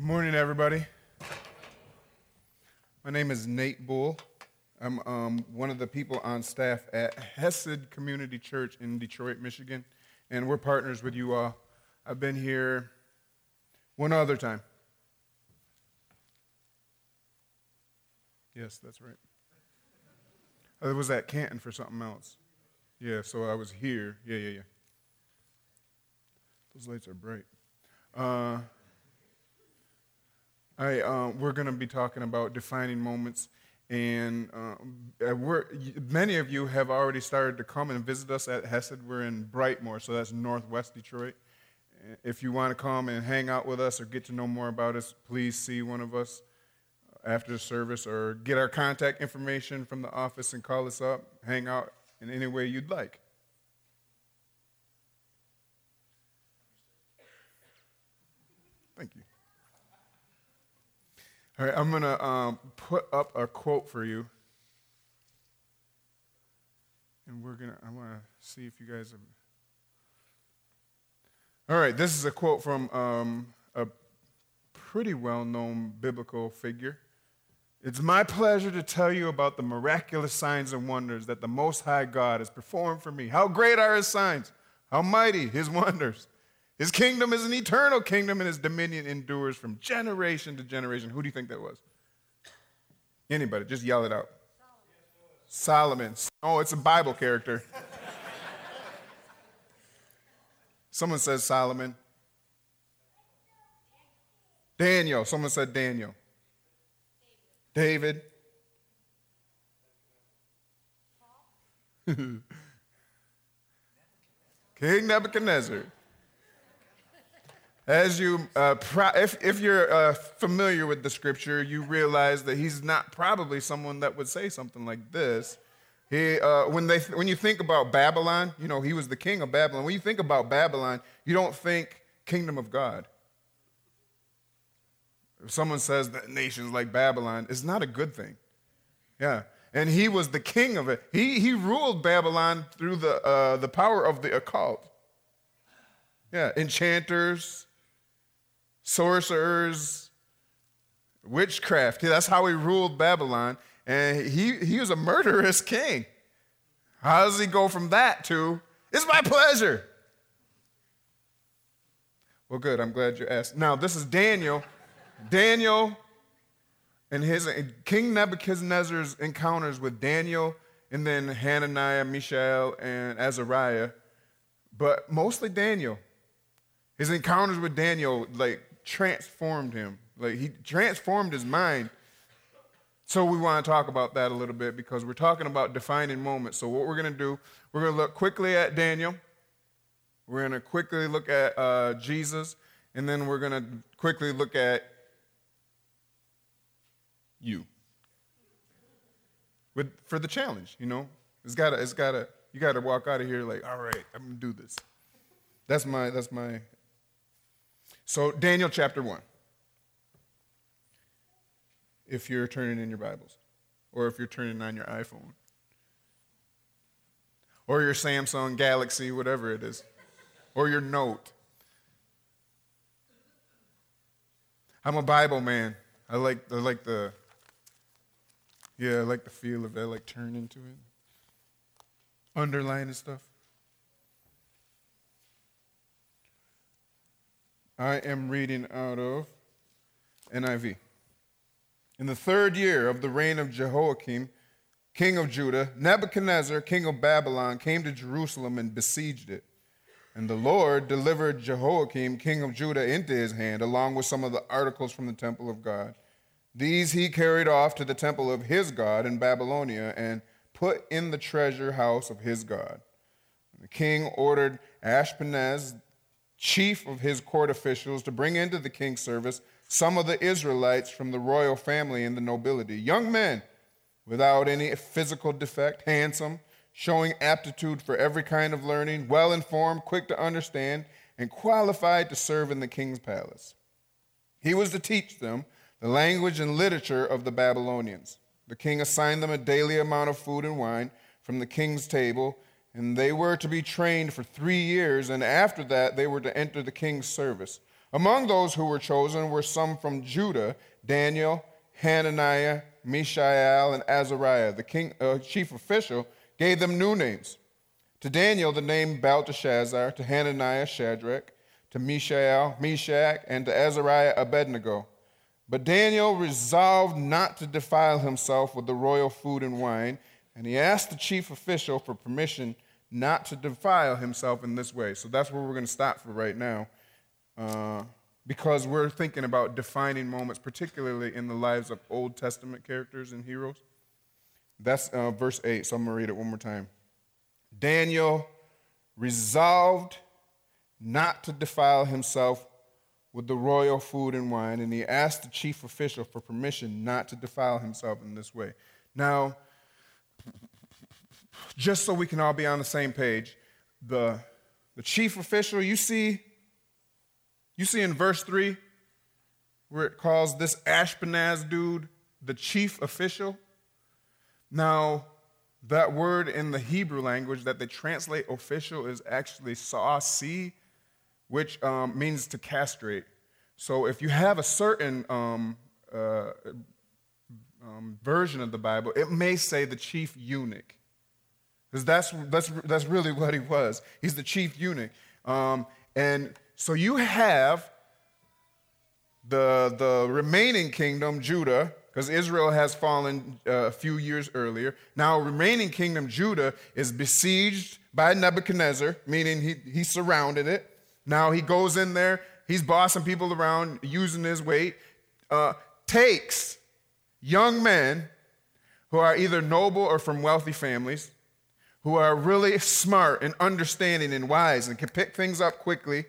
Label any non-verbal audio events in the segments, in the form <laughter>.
Good morning, everybody. My name is Nate Bull. I'm um, one of the people on staff at Hesed Community Church in Detroit, Michigan, and we're partners with you all. I've been here one other time. Yes, that's right. I was at Canton for something else. Yeah, so I was here. Yeah, yeah, yeah. Those lights are bright. Uh, I, uh, we're going to be talking about defining moments, and uh, many of you have already started to come and visit us at Hesed. We're in Brightmoor, so that's northwest Detroit. If you want to come and hang out with us or get to know more about us, please see one of us after the service or get our contact information from the office and call us up, hang out in any way you'd like. Thank you. All right, I'm going to um, put up a quote for you. And we're going to, I want to see if you guys have. All right, this is a quote from um, a pretty well known biblical figure. It's my pleasure to tell you about the miraculous signs and wonders that the Most High God has performed for me. How great are his signs! How mighty his <laughs> wonders! His kingdom is an eternal kingdom, and his dominion endures from generation to generation. Who do you think that was? Anybody? Just yell it out. Solomon. Oh, it's a Bible character. Someone says Solomon. Daniel. Someone said Daniel. David. <laughs> King Nebuchadnezzar. As you, uh, pro- if, if you're uh, familiar with the scripture, you realize that he's not probably someone that would say something like this. He, uh, when, they, when you think about Babylon, you know, he was the king of Babylon. When you think about Babylon, you don't think kingdom of God. If someone says that nations like Babylon, it's not a good thing. Yeah. And he was the king of it. He, he ruled Babylon through the, uh, the power of the occult. Yeah, enchanters, sorcerers, witchcraft. That's how he ruled Babylon. And he, he was a murderous king. How does he go from that to, it's my pleasure? Well, good. I'm glad you asked. Now, this is Daniel. Daniel and his King Nebuchadnezzar's encounters with Daniel and then Hananiah, Mishael, and Azariah, but mostly Daniel. His encounters with Daniel, like, transformed him. Like he transformed his mind. So we want to talk about that a little bit because we're talking about defining moments. So what we're going to do, we're going to look quickly at Daniel. We're going to quickly look at uh, Jesus, and then we're going to quickly look at you. With, for the challenge, you know, it's got to, it's got to, you got to walk out of here like, all right, I'm gonna do this. That's my, that's my so, Daniel chapter 1. If you're turning in your Bibles, or if you're turning on your iPhone, or your Samsung Galaxy, whatever it is, or your Note. I'm a Bible man. I like, I like the, yeah, I like the feel of it. I like turn into it, underline and stuff. I am reading out of NIV. In the third year of the reign of Jehoiakim, king of Judah, Nebuchadnezzar, king of Babylon, came to Jerusalem and besieged it. And the Lord delivered Jehoiakim, king of Judah, into his hand, along with some of the articles from the temple of God. These he carried off to the temple of his God in Babylonia and put in the treasure house of his God. The king ordered Ashpenaz, chief of his court officials to bring into the king's service some of the Israelites from the royal family and the nobility, young men without any physical defect, handsome, showing aptitude for every kind of learning, well informed, quick to understand, and qualified to serve in the king's palace. He was to teach them the language and literature of the Babylonians. The king assigned them a daily amount of food and wine from the king's table and they were to be trained for three years, and after that, they were to enter the king's service. Among those who were chosen were some from Judah Daniel, Hananiah, Mishael, and Azariah. The king, uh, chief official gave them new names. To Daniel, the name Belteshazzar, to Hananiah, Shadrach, to Mishael, Meshach, and to Azariah, Abednego. But Daniel resolved not to defile himself with the royal food and wine, and he asked the chief official for permission not to defile himself in this way. So that's where we're going to stop for right now, uh, because we're thinking about defining moments, particularly in the lives of Old Testament characters and heroes. That's uh, verse 8, so I'm going to read it one more time. Daniel resolved not to defile himself with the royal food and wine, and he asked the chief official for permission not to defile himself in this way. Now, just so we can all be on the same page, the, the chief official, you see, you see in verse 3 where it calls this Ashpenaz dude the chief official. Now, that word in the Hebrew language that they translate official is actually sa'asi, which um, means to castrate. So if you have a certain um, uh, um, version of the Bible, it may say the chief eunuch. Because that's, that's, that's really what he was. He's the chief eunuch. Um, and so you have the, the remaining kingdom, Judah, because Israel has fallen uh, a few years earlier. Now, remaining kingdom, Judah, is besieged by Nebuchadnezzar, meaning he, he surrounded it. Now he goes in there, he's bossing people around, using his weight, uh, takes young men who are either noble or from wealthy families, who are really smart and understanding and wise and can pick things up quickly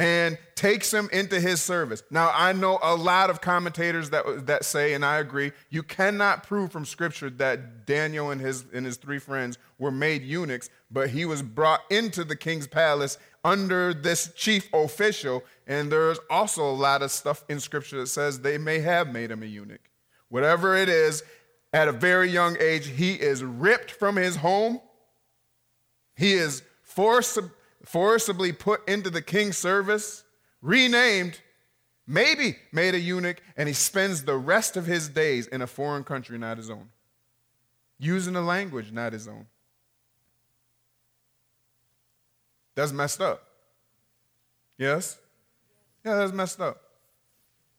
and takes them into his service. Now, I know a lot of commentators that, that say, and I agree, you cannot prove from Scripture that Daniel and his, and his three friends were made eunuchs, but he was brought into the king's palace under this chief official. And there's also a lot of stuff in Scripture that says they may have made him a eunuch. Whatever it is, at a very young age, he is ripped from his home. He is forcibly put into the king's service, renamed, maybe made a eunuch, and he spends the rest of his days in a foreign country, not his own, using a language not his own. That's messed up. Yes? Yeah, that's messed up.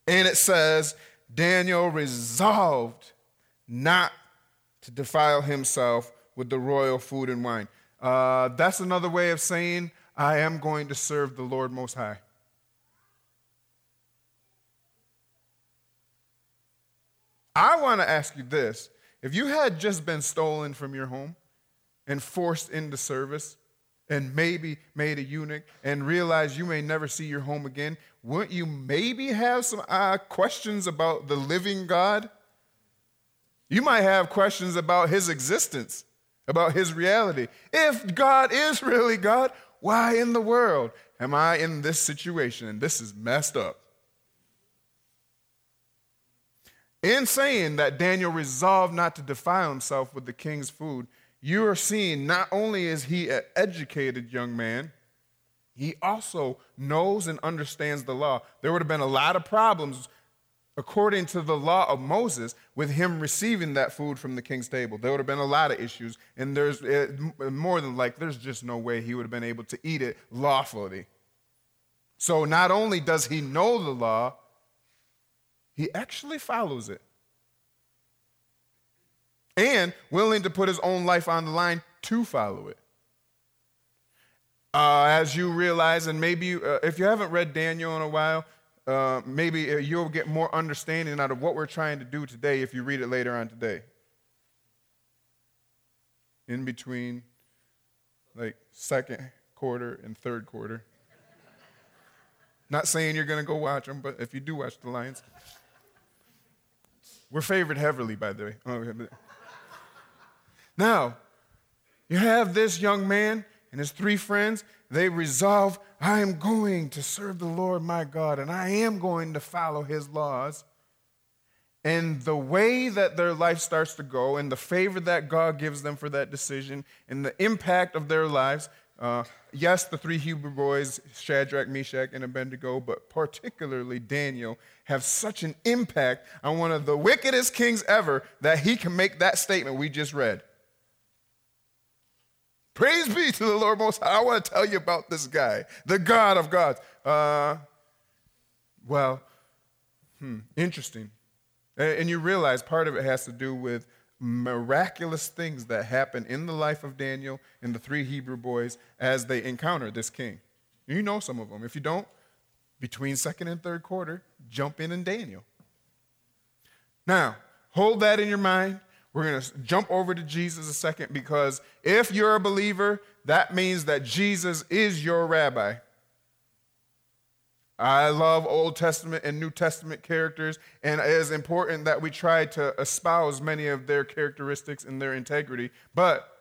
And it says, Daniel resolved not to defile himself with the royal food and wine. Uh, that's another way of saying, I am going to serve the Lord Most High. I want to ask you this. If you had just been stolen from your home and forced into service and maybe made a eunuch and realized you may never see your home again, wouldn't you maybe have some uh, questions about the living God? You might have questions about his existence about his reality. If God is really God, why in the world am I in this situation? And this is messed up. In saying that Daniel resolved not to defile himself with the king's food, you are seeing not only is he an educated young man, he also knows and understands the law. There would have been a lot of problems according to the law of Moses, with him receiving that food from the king's table. There would have been a lot of issues, and there's eh, more than like there's just no way he would have been able to eat it lawfully. So not only does he know the law, he actually follows it. And willing to put his own life on the line to follow it. Uh, as you realize, and maybe you, uh, if you haven't read Daniel in a while, uh, maybe uh, you'll get more understanding out of what we're trying to do today if you read it later on today. In between, like second quarter and third quarter. Not saying you're going to go watch them, but if you do watch the Lions, we're favored heavily, by the way. now, you have this young man and his three friends, they resolve, I am going to serve the Lord my God, and I am going to follow his laws. And the way that their life starts to go, and the favor that God gives them for that decision, and the impact of their lives, Uh, yes, the three Hebrew boys, Shadrach, Meshach, and Abednego, but particularly Daniel, have such an impact on one of the wickedest kings ever that he can make that statement we just read. Praise be to the Lord Most High. I want to tell you about this guy, the God of gods. Uh, well, hmm, interesting. And you realize part of it has to do with miraculous things that happen in the life of Daniel and the three Hebrew boys as they encounter this king. You know some of them. If you don't, between second and third quarter, jump in in Daniel. Now, hold that in your mind. We're going to jump over to Jesus a second because if you're a believer, that means that Jesus is your rabbi. I love Old Testament and New Testament characters, and it is important that we try to espouse many of their characteristics and their integrity. But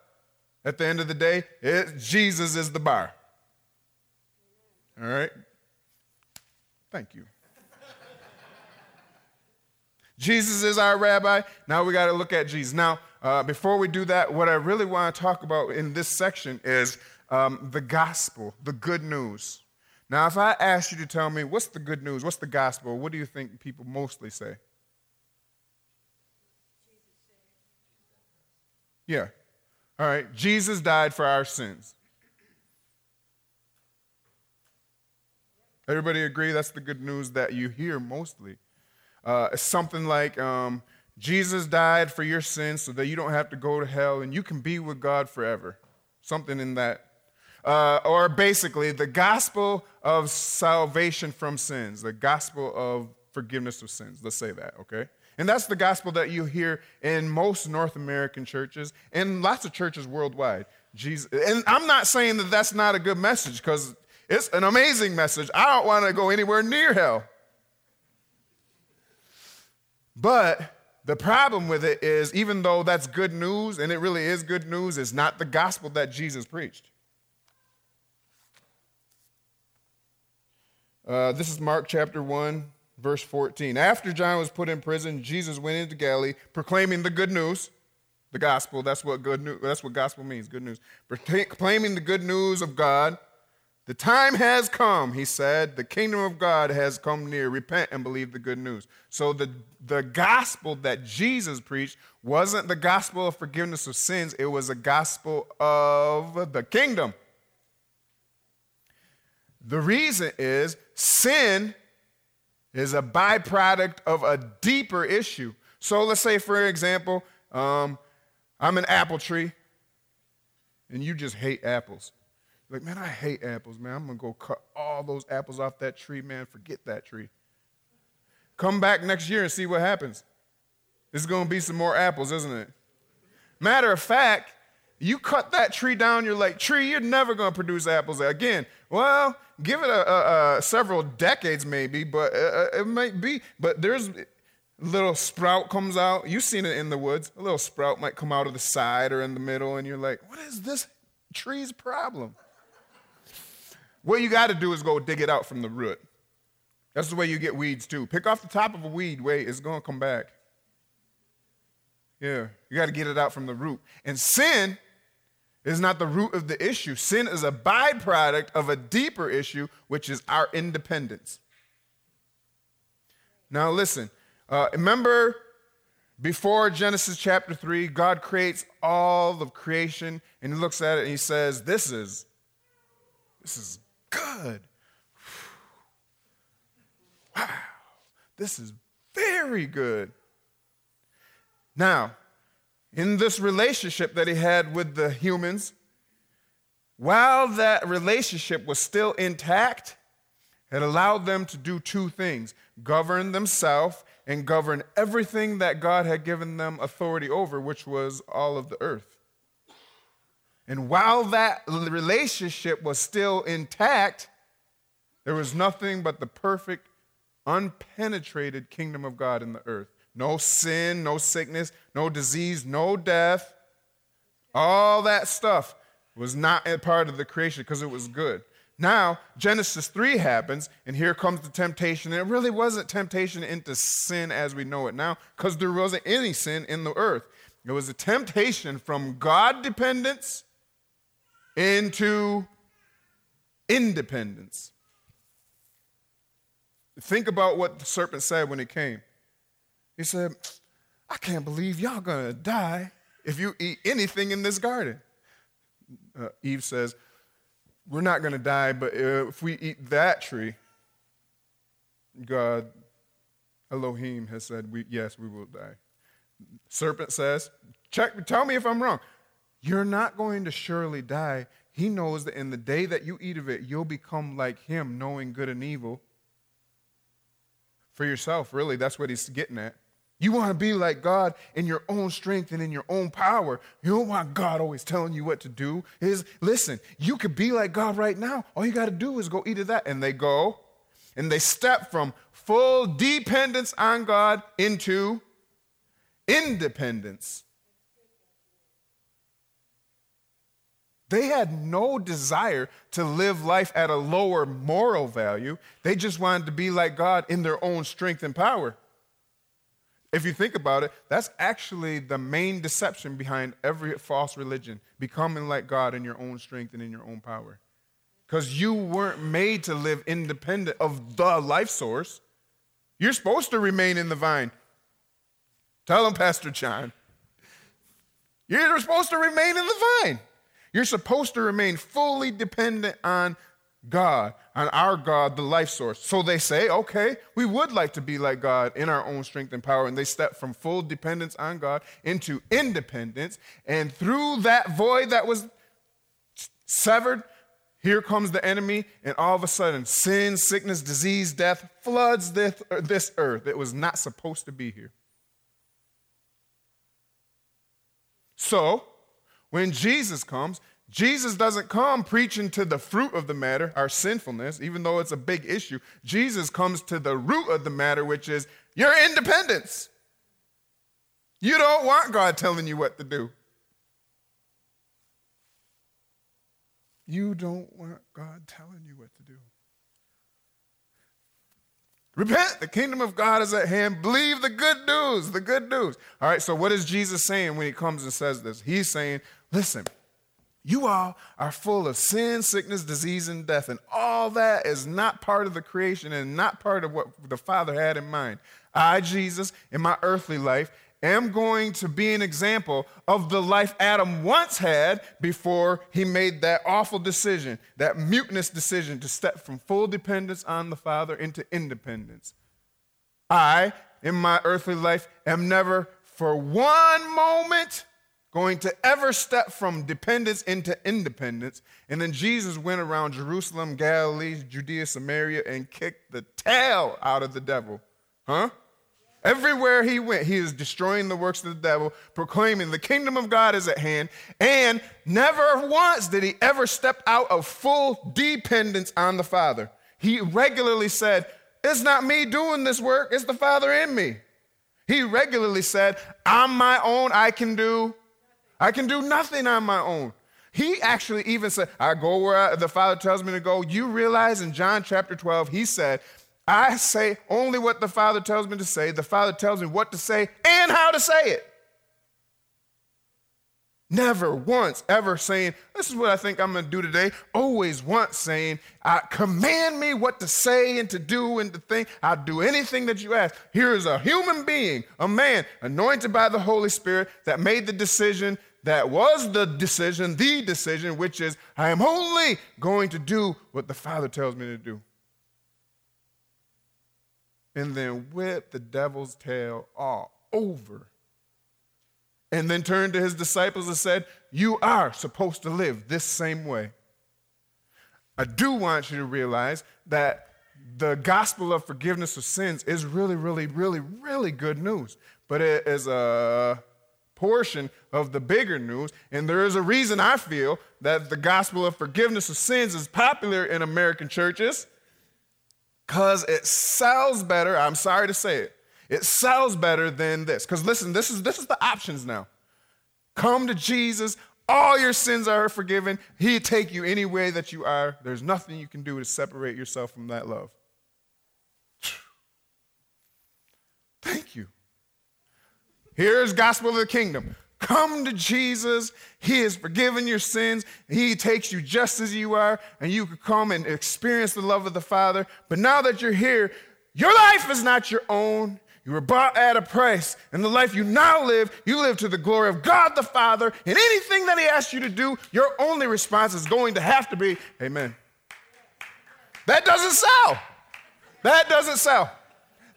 at the end of the day, it, Jesus is the bar. All right? Thank you. Jesus is our rabbi. Now we got to look at Jesus. Now, uh, before we do that, what I really want to talk about in this section is um, the gospel, the good news. Now, if I ask you to tell me what's the good news, what's the gospel, what do you think people mostly say? Yeah. All right. Jesus died for our sins. Everybody agree that's the good news that you hear mostly. Uh, something like um, Jesus died for your sins so that you don't have to go to hell and you can be with God forever. Something in that uh, or basically, the gospel of salvation from sins, the gospel of forgiveness of sins. Let's say that, okay? And that's the gospel that you hear in most North American churches and lots of churches worldwide. Jesus, and I'm not saying that that's not a good message because it's an amazing message. I don't want to go anywhere near hell. But the problem with it is, even though that's good news, and it really is good news, it's not the gospel that Jesus preached. Uh, this is Mark chapter 1, verse 14. After John was put in prison, Jesus went into Galilee proclaiming the good news, the gospel. That's what good news, that's what gospel means, good news. Proclaiming the good news of God. The time has come, he said. The kingdom of God has come near. Repent and believe the good news. So the, the gospel that Jesus preached wasn't the gospel of forgiveness of sins, it was a gospel of the kingdom. The reason is sin is a byproduct of a deeper issue. So let's say, for example, um, I'm an apple tree and you just hate apples. Like, man, I hate apples, man. I'm going to go cut all those apples off that tree, man. Forget that tree. Come back next year and see what happens. There's going to be some more apples, isn't it? Matter of fact, you cut that tree down, you're like, tree, you're never going to produce apples again. Well, give it a, a, a several decades maybe, but uh, uh, it might be. But there's little sprout comes out. You've seen it in the woods. A little sprout might come out of the side or in the middle, and you're like, what is this tree's problem? What you got to do is go dig it out from the root. That's the way you get weeds too. Pick off the top of a weed, wait, it's going to come back. Yeah, you got to get it out from the root. And sin is not the root of the issue. Sin is a byproduct of a deeper issue, which is our independence. Now, listen, uh, remember before Genesis chapter 3, God creates all of creation and he looks at it and he says, This is, this is good. Wow, this is very good. Now, in this relationship that he had with the humans, while that relationship was still intact, it allowed them to do two things govern themselves and govern everything that God had given them authority over, which was all of the earth. And while that relationship was still intact, there was nothing but the perfect, unpenetrated kingdom of God in the earth no sin, no sickness, no disease, no death. All that stuff was not a part of the creation because it was good. Now, Genesis 3 happens, and here comes the temptation. And it really wasn't temptation into sin as we know it now, because there wasn't any sin in the earth. It was a temptation from God dependence into independence. Think about what the serpent said when he came. He said, I can't believe y'all gonna die if you eat anything in this garden. Uh, Eve says, We're not gonna die, but if we eat that tree, God, Elohim, has said, we, Yes, we will die. Serpent says, Check, tell me if I'm wrong. You're not going to surely die. He knows that in the day that you eat of it, you'll become like him, knowing good and evil. For yourself, really, that's what he's getting at. You want to be like God in your own strength and in your own power. You don't want God always telling you what to do. Is listen, you could be like God right now. All you got to do is go eat of that. And they go and they step from full dependence on God into independence. They had no desire to live life at a lower moral value. They just wanted to be like God in their own strength and power. If you think about it, that's actually the main deception behind every false religion becoming like God in your own strength and in your own power. Because you weren't made to live independent of the life source. You're supposed to remain in the vine. Tell him, Pastor John. You're supposed to remain in the vine. You're supposed to remain fully dependent on God, on our God, the life source. So they say, okay, we would like to be like God in our own strength and power. And they step from full dependence on God into independence. And through that void that was severed, here comes the enemy, and all of a sudden, sin, sickness, disease, death floods this, this earth. It was not supposed to be here. So, when Jesus comes, Jesus doesn't come preaching to the fruit of the matter, our sinfulness, even though it's a big issue. Jesus comes to the root of the matter, which is your independence. You don't want God telling you what to do. You don't want God telling you what to do. Repent, the kingdom of God is at hand. Believe the good news, the good news. All right, so what is Jesus saying when he comes and says this? He's saying, listen, you all are full of sin, sickness, disease, and death, and all that is not part of the creation and not part of what the Father had in mind. I, Jesus, in my earthly life, am going to be an example of the life Adam once had before he made that awful decision, that mutinous decision to step from full dependence on the Father into independence. I, in my earthly life, am never for one moment going to ever step from dependence into independence. And then Jesus went around Jerusalem, Galilee, Judea, Samaria, and kicked the tail out of the devil. Huh? Everywhere he went, he is destroying the works of the devil, proclaiming the kingdom of God is at hand, and never once did he ever step out of full dependence on the Father. He regularly said, It's not me doing this work, it's the Father in me. He regularly said, I'm my own, I can do I can do nothing on my own. He actually even said, I go where I, the Father tells me to go. You realize in John chapter 12, he said, I say only what the Father tells me to say. The Father tells me what to say and how to say it. Never once ever saying, This is what I think I'm going to do today. Always once saying, I, Command me what to say and to do and to think. I'll do anything that you ask. Here is a human being, a man anointed by the Holy Spirit that made the decision that was the decision, the decision, which is, I am only going to do what the Father tells me to do. And then whip the devil's tail all over. And then turned to his disciples and said, You are supposed to live this same way. I do want you to realize that the gospel of forgiveness of sins is really, really, really, really good news. But it is a portion of the bigger news. And there is a reason I feel that the gospel of forgiveness of sins is popular in American churches because it sells better. I'm sorry to say it. It sells better than this. Because listen, this is, this is the options now. Come to Jesus. All your sins are forgiven. He'll take you any way that you are. There's nothing you can do to separate yourself from that love. Thank you. Here's gospel of the kingdom. come to Jesus, He has forgiven your sins. He takes you just as you are, and you can come and experience the love of the Father. But now that you're here, your life is not your own. You were bought at a price, and the life you now live, you live to the glory of God the Father. And anything that He asks you to do, your only response is going to have to be, Amen. That doesn't sell. That doesn't sell.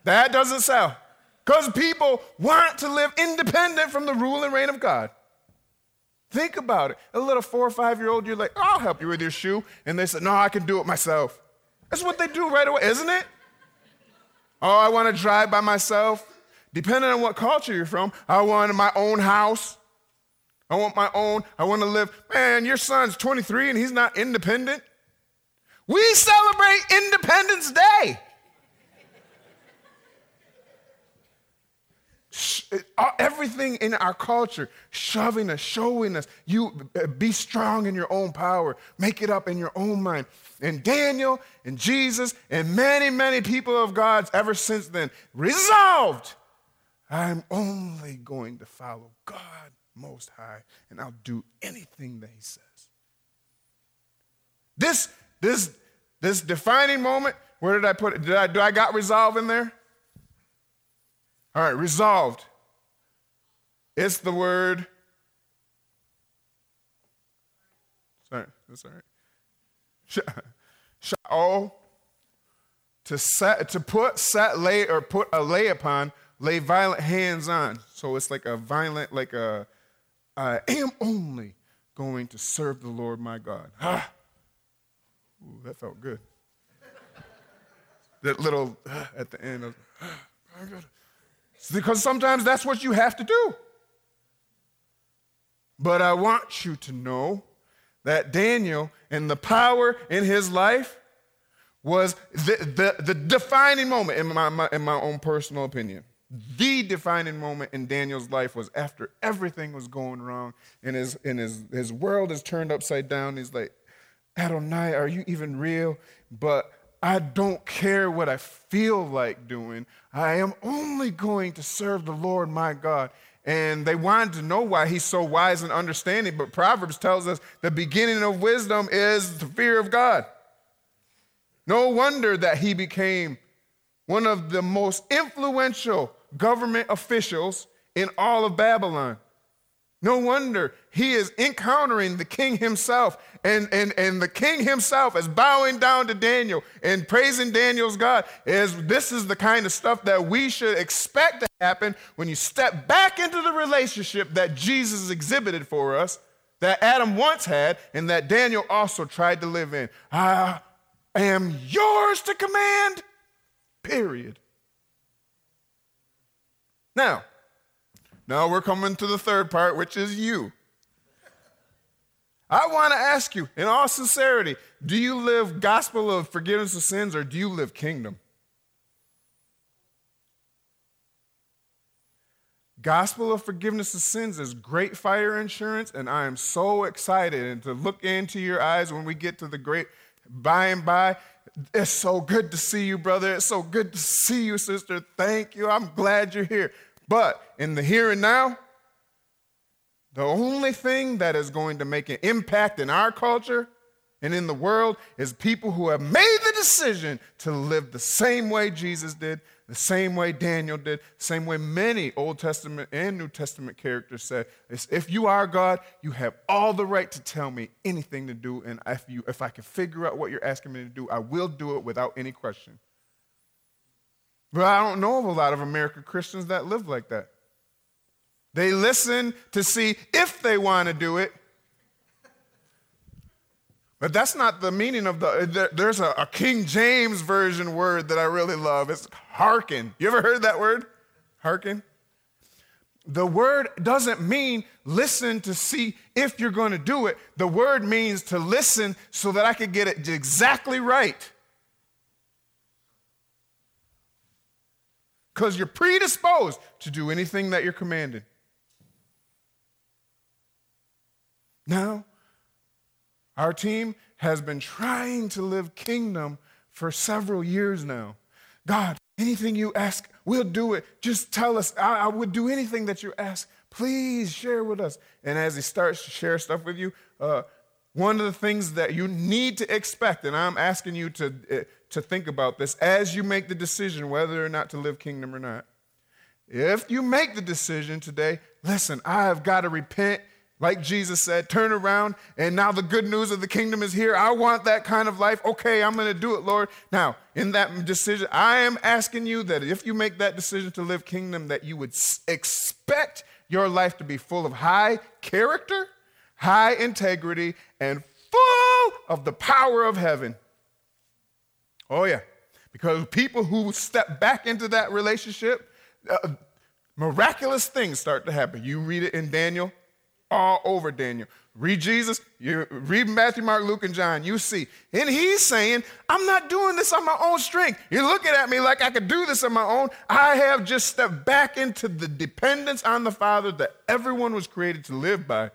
That doesn't sell. Because people want to live independent from the rule and reign of God. Think about it. A little four or five year old, you're like, I'll help you with your shoe. And they said, No, I can do it myself. That's what they do right away, isn't it? Oh, I want to drive by myself. Depending on what culture you're from, I want my own house. I want my own. I want to live. Man, your son's 23 and he's not independent. We celebrate Independence Day. Everything in our culture shoving us, showing us, you uh, be strong in your own power, make it up in your own mind. And Daniel and Jesus and many, many people of God's ever since then resolved I'm only going to follow God Most High, and I'll do anything that He says. This, this, this defining moment, where did I put it? Did I, do I got resolve in there? All right, resolved. It's the word. Sorry, that's all right. Sha'ol. To set, to put, set, lay, or put a lay upon, lay violent hands on. So it's like a violent, like a, I am only going to serve the Lord my God. Ah. That felt good. that little uh, at the end of, <gasps> ah, because sometimes that's what you have to do. But I want you to know that Daniel and the power in his life was the, the, the defining moment, in my, my, in my own personal opinion. The defining moment in Daniel's life was after everything was going wrong and his, and his, his world is turned upside down. He's like, Adonai, are you even real? But I don't care what I feel like doing. I am only going to serve the Lord my God. And they wanted to know why he's so wise and understanding, but Proverbs tells us the beginning of wisdom is the fear of God. No wonder that he became one of the most influential government officials in all of Babylon. No wonder he is encountering the king himself, and, and, and the king himself is bowing down to Daniel and praising Daniel's God. Is this is the kind of stuff that we should expect to happen when you step back into the relationship that Jesus exhibited for us, that Adam once had, and that Daniel also tried to live in. I am yours to command, period. Now, now we're coming to the third part, which is you. I want to ask you, in all sincerity, do you live gospel of forgiveness of sins or do you live kingdom? Gospel of forgiveness of sins is great fire insurance, and I am so excited and to look into your eyes when we get to the great by and by. It's so good to see you, brother. It's so good to see you, sister. Thank you. I'm glad you're here. But in the here and now, the only thing that is going to make an impact in our culture and in the world is people who have made the decision to live the same way Jesus did, the same way Daniel did, the same way many Old Testament and New Testament characters said. If you are God, you have all the right to tell me anything to do, and if, you, if I can figure out what you're asking me to do, I will do it without any question. But I don't know of a lot of American Christians that live like that. They listen to see if they want to do it. But that's not the meaning of the. There's a, a, King James version word that I really love. It's hearken. You ever heard that word? Hearken? The word doesn't mean listen to see if you're going to do it. The word means to listen so that I could get it exactly right. Because you're predisposed to do anything that you're commanded. Now, our team has been trying to live kingdom for several years now. God, anything you ask, we'll do it. Just tell us. I, I would do anything that you ask. Please share with us. And as he starts to share stuff with you, uh, one of the things that you need to expect, and I'm asking you to, uh, to think about this as you make the decision whether or not to live kingdom or not. If you make the decision today, listen, I have got to repent like Jesus said, turn around, and now the good news of the kingdom is here. I want that kind of life. Okay, I'm going to do it, Lord. Now, in that decision, I am asking you that if you make that decision to live kingdom, that you would expect your life to be full of high character, high integrity, and full of the power of heaven. Oh, yeah. Because people who step back into that relationship, uh, miraculous things start to happen. You read it in Daniel all over Daniel. Read Jesus, you read Matthew, Mark, Luke, and John, you see. And he's saying, I'm not doing this on my own strength. You're looking at me like I could do this on my own. I have just stepped back into the dependence on the Father that everyone was created to live by.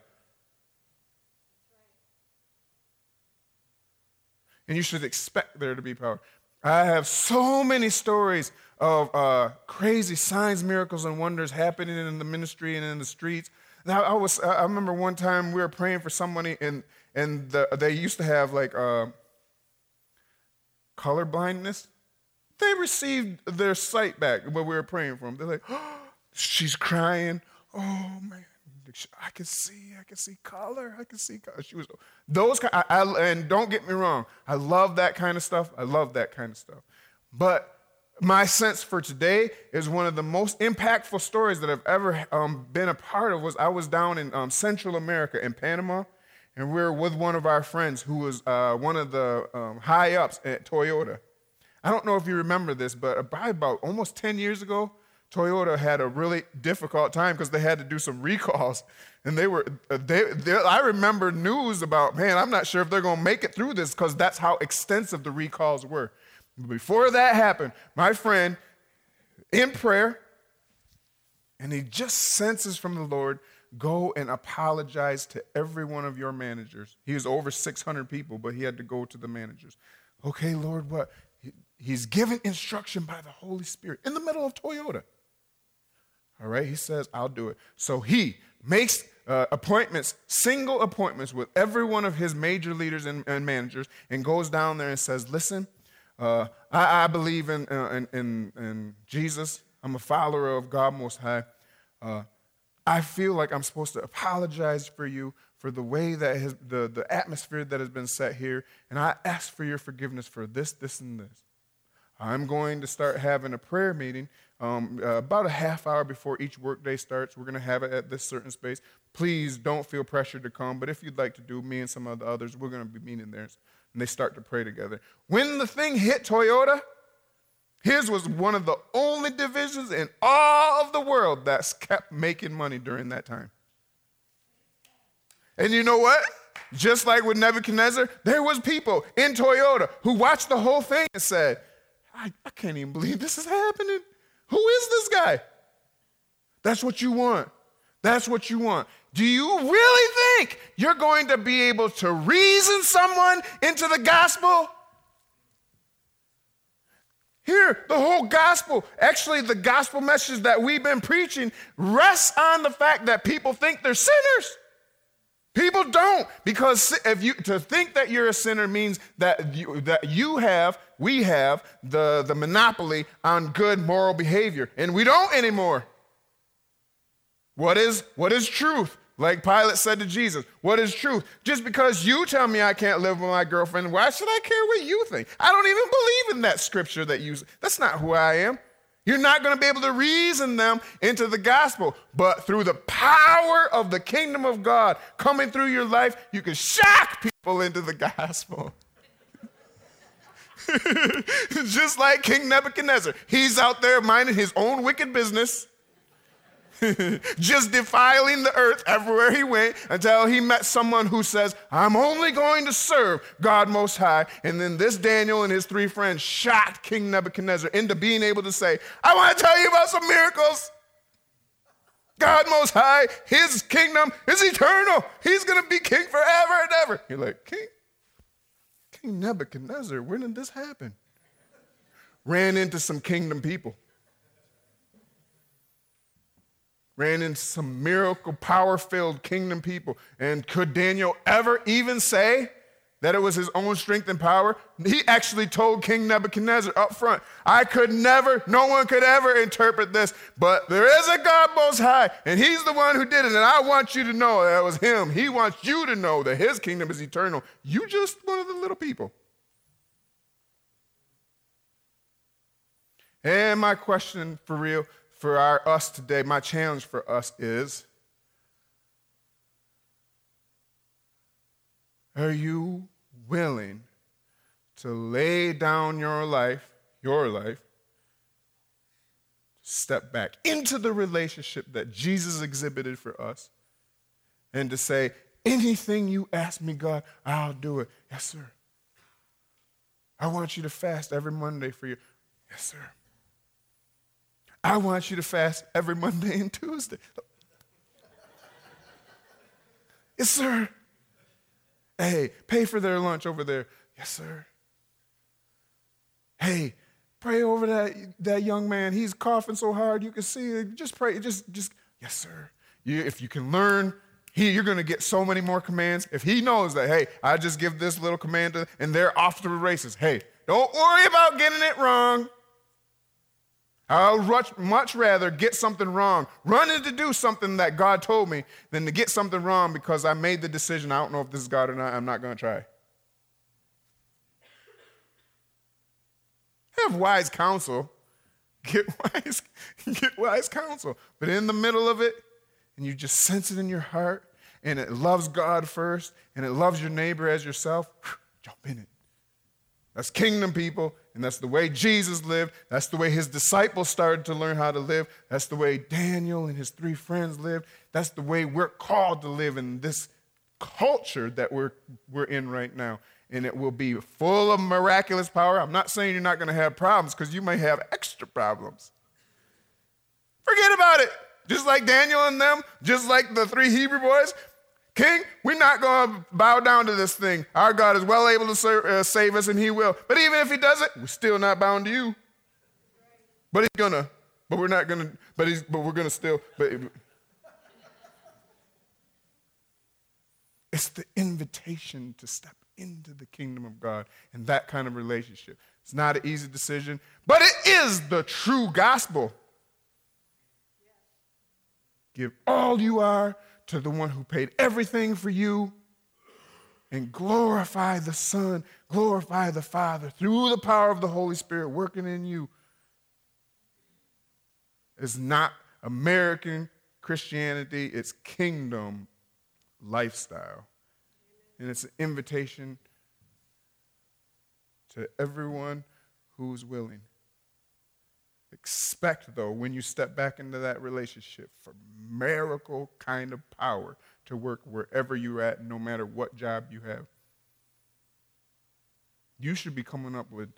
And you should expect there to be power. I have so many stories of uh, crazy signs, miracles, and wonders happening in the ministry and in the streets now, I was, I remember one time we were praying for somebody, and, and the, they used to have like uh, color blindness. They received their sight back when we were praying for them. They're like, oh, <gasps> she's crying. Oh, man. I can see, I can see color, I can see color. She was those kind, I, I, and don't get me wrong, I love that kind of stuff. I love that kind of stuff. But my sense for today is one of the most impactful stories that I've ever um, been a part of was I was down in um, Central America in Panama, and we were with one of our friends who was uh, one of the um, high ups at Toyota. I don't know if you remember this, but by about almost 10 years ago, Toyota had a really difficult time because they had to do some recalls. And they were, they, they, I remember news about, man, I'm not sure if they're going to make it through this because that's how extensive the recalls were. Before that happened, my friend, in prayer, and he just senses from the Lord, go and apologize to every one of your managers. He was over 600 people, but he had to go to the managers. Okay, Lord, what? He's given instruction by the Holy Spirit in the middle of Toyota. All right, he says, I'll do it. So he makes uh, appointments, single appointments with every one of his major leaders and, and managers, and goes down there and says, Listen, uh, I, I, believe in, uh, in, in, Jesus. I'm a follower of God Most High. Uh, I feel like I'm supposed to apologize for you for the way that has, the, the atmosphere that has been set here, and I ask for your forgiveness for this, this, and this. I'm going to start having a prayer meeting um, uh, about a half hour before each workday starts. We're going to have it at this certain space. Please don't feel pressured to come, but if you'd like to do, me and some of the others, we're going to be meeting there and they start to pray together. When the thing hit Toyota, his was one of the only divisions in all of the world that's kept making money during that time. And you know what? Just like with Nebuchadnezzar, there was people in Toyota who watched the whole thing and said, I, I can't even believe this is happening. Who is this guy? That's what you want. That's what you want. Do you really think you're going to be able to reason someone into the gospel? Here, the whole gospel, actually, the gospel message that we've been preaching rests on the fact that people think they're sinners. People don't, because if you to think that you're a sinner means that you, that you have, we have the, the monopoly on good moral behavior, and we don't anymore. What is, what is truth? Like Pilate said to Jesus, what is truth? Just because you tell me I can't live with my girlfriend, why should I care what you think? I don't even believe in that scripture that you That's not who I am. You're not going to be able to reason them into the gospel, but through the power of the kingdom of God coming through your life, you can shock people into the gospel. <laughs> Just like King Nebuchadnezzar, he's out there minding his own wicked business <laughs> just defiling the earth everywhere he went until he met someone who says, I'm only going to serve God Most High. And then this Daniel and his three friends shot King Nebuchadnezzar into being able to say, I want to tell you about some miracles. God Most High, his kingdom is eternal. He's going to be king forever and ever. You're like, King? King Nebuchadnezzar, when did this happen? Ran into some kingdom people. Ran into some miracle, power filled kingdom people. And could Daniel ever even say that it was his own strength and power? He actually told King Nebuchadnezzar up front, I could never, no one could ever interpret this, but there is a God most high, and he's the one who did it. And I want you to know that it was him. He wants you to know that his kingdom is eternal. You just one of the little people. And my question for real for our us today, my challenge for us is Are you willing to lay down your life, your life, step back into the relationship that Jesus exhibited for us, and to say, Anything you ask me, God, I'll do it. Yes, sir. I want you to fast every Monday for you. Yes, sir. I want you to fast every Monday and Tuesday. yes, sir. Hey, pay for their lunch over there. Yes, sir. Hey, pray over that, that young man. He's coughing so hard you can see it. Just pray. Just, just, yes, sir. You, if you can learn, he, you're going to get so many more commands. If he knows that, hey, I just give this little command to, and they're off to the races. Hey, don't worry about getting it wrong. I'll much, rather get something wrong, running to do something that God told me, than to get something wrong because I made the decision. I don't know if this is God or not. I'm not going to try. Have wise counsel. Get <laughs> wise, get wise counsel. But in the middle of it, and you just sense it in your heart, and it loves God first, and it loves your neighbor as yourself, jump in it. That's kingdom people, and that's the way Jesus lived. That's the way his disciples started to learn how to live. That's the way Daniel and his three friends lived. That's the way we're called to live in this culture that we're, we're in right now. And it will be full of miraculous power. I'm not saying you're not going to have problems because you may have extra problems. Forget about it. Just like Daniel and them, just like the three Hebrew boys, King, we're not going to bow down to this thing. Our God is well able to serve, uh, save us, and He will. But even if He doesn't, we're still not bound to you. But He's gonna. But we're not gonna. But He's. But we're gonna still. But it's the invitation to step into the kingdom of God and that kind of relationship. It's not an easy decision, but it is the true gospel. Give all you are to the one who paid everything for you and glorify the Son, glorify the Father through the power of the Holy Spirit working in you is not American Christianity, it's kingdom lifestyle. And it's an invitation to everyone who's willing. Expect, though, when you step back into that relationship, for miracle kind of power to work wherever you're at, no matter what job you have. You should be coming up with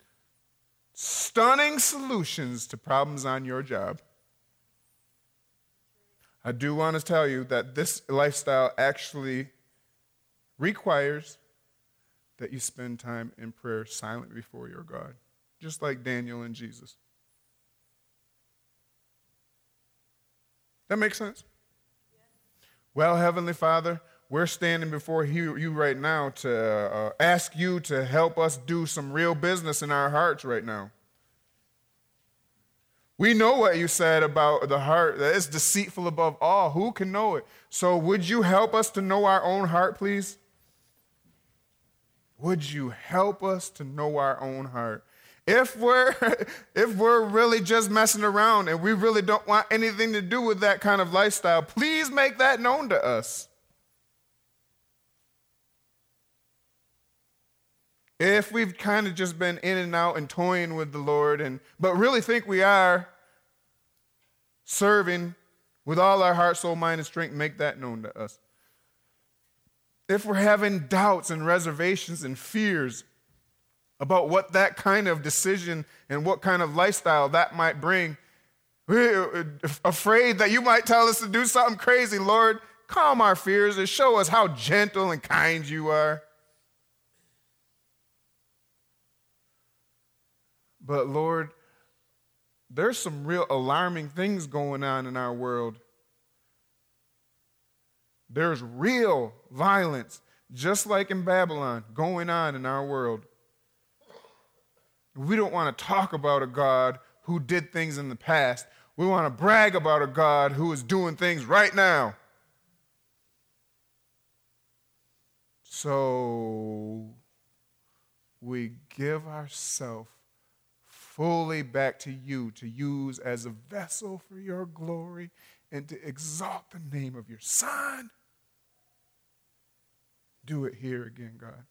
stunning solutions to problems on your job. I do want to tell you that this lifestyle actually requires that you spend time in prayer silent before your God, just like Daniel and Jesus. That makes sense? Well, Heavenly Father, we're standing before you, right now to uh, ask you to help us do some real business in our hearts right now. We know what you said about the heart, that it's deceitful above all. Who can know it? So, would you help us to know our own heart, please? Would you help us to know our own heart? If we're <laughs> if we're really just messing around and we really don't want anything to do with that kind of lifestyle, please make that known to us. If we've kind of just been in and out and toying with the Lord and but really think we are serving with all our heart, soul, mind, and strength, make that known to us. If we're having doubts and reservations and fears, about what that kind of decision and what kind of lifestyle that might bring. We're <laughs> afraid that you might tell us to do something crazy. Lord, calm our fears and show us how gentle and kind you are. But Lord, there's some real alarming things going on in our world. There's real violence, just like in Babylon, going on in our world. We don't want to talk about a God who did things in the past. We want to brag about a God who is doing things right now. So we give ourselves fully back to you to use as a vessel for your glory and to exalt the name of your Son. Do it here again, God.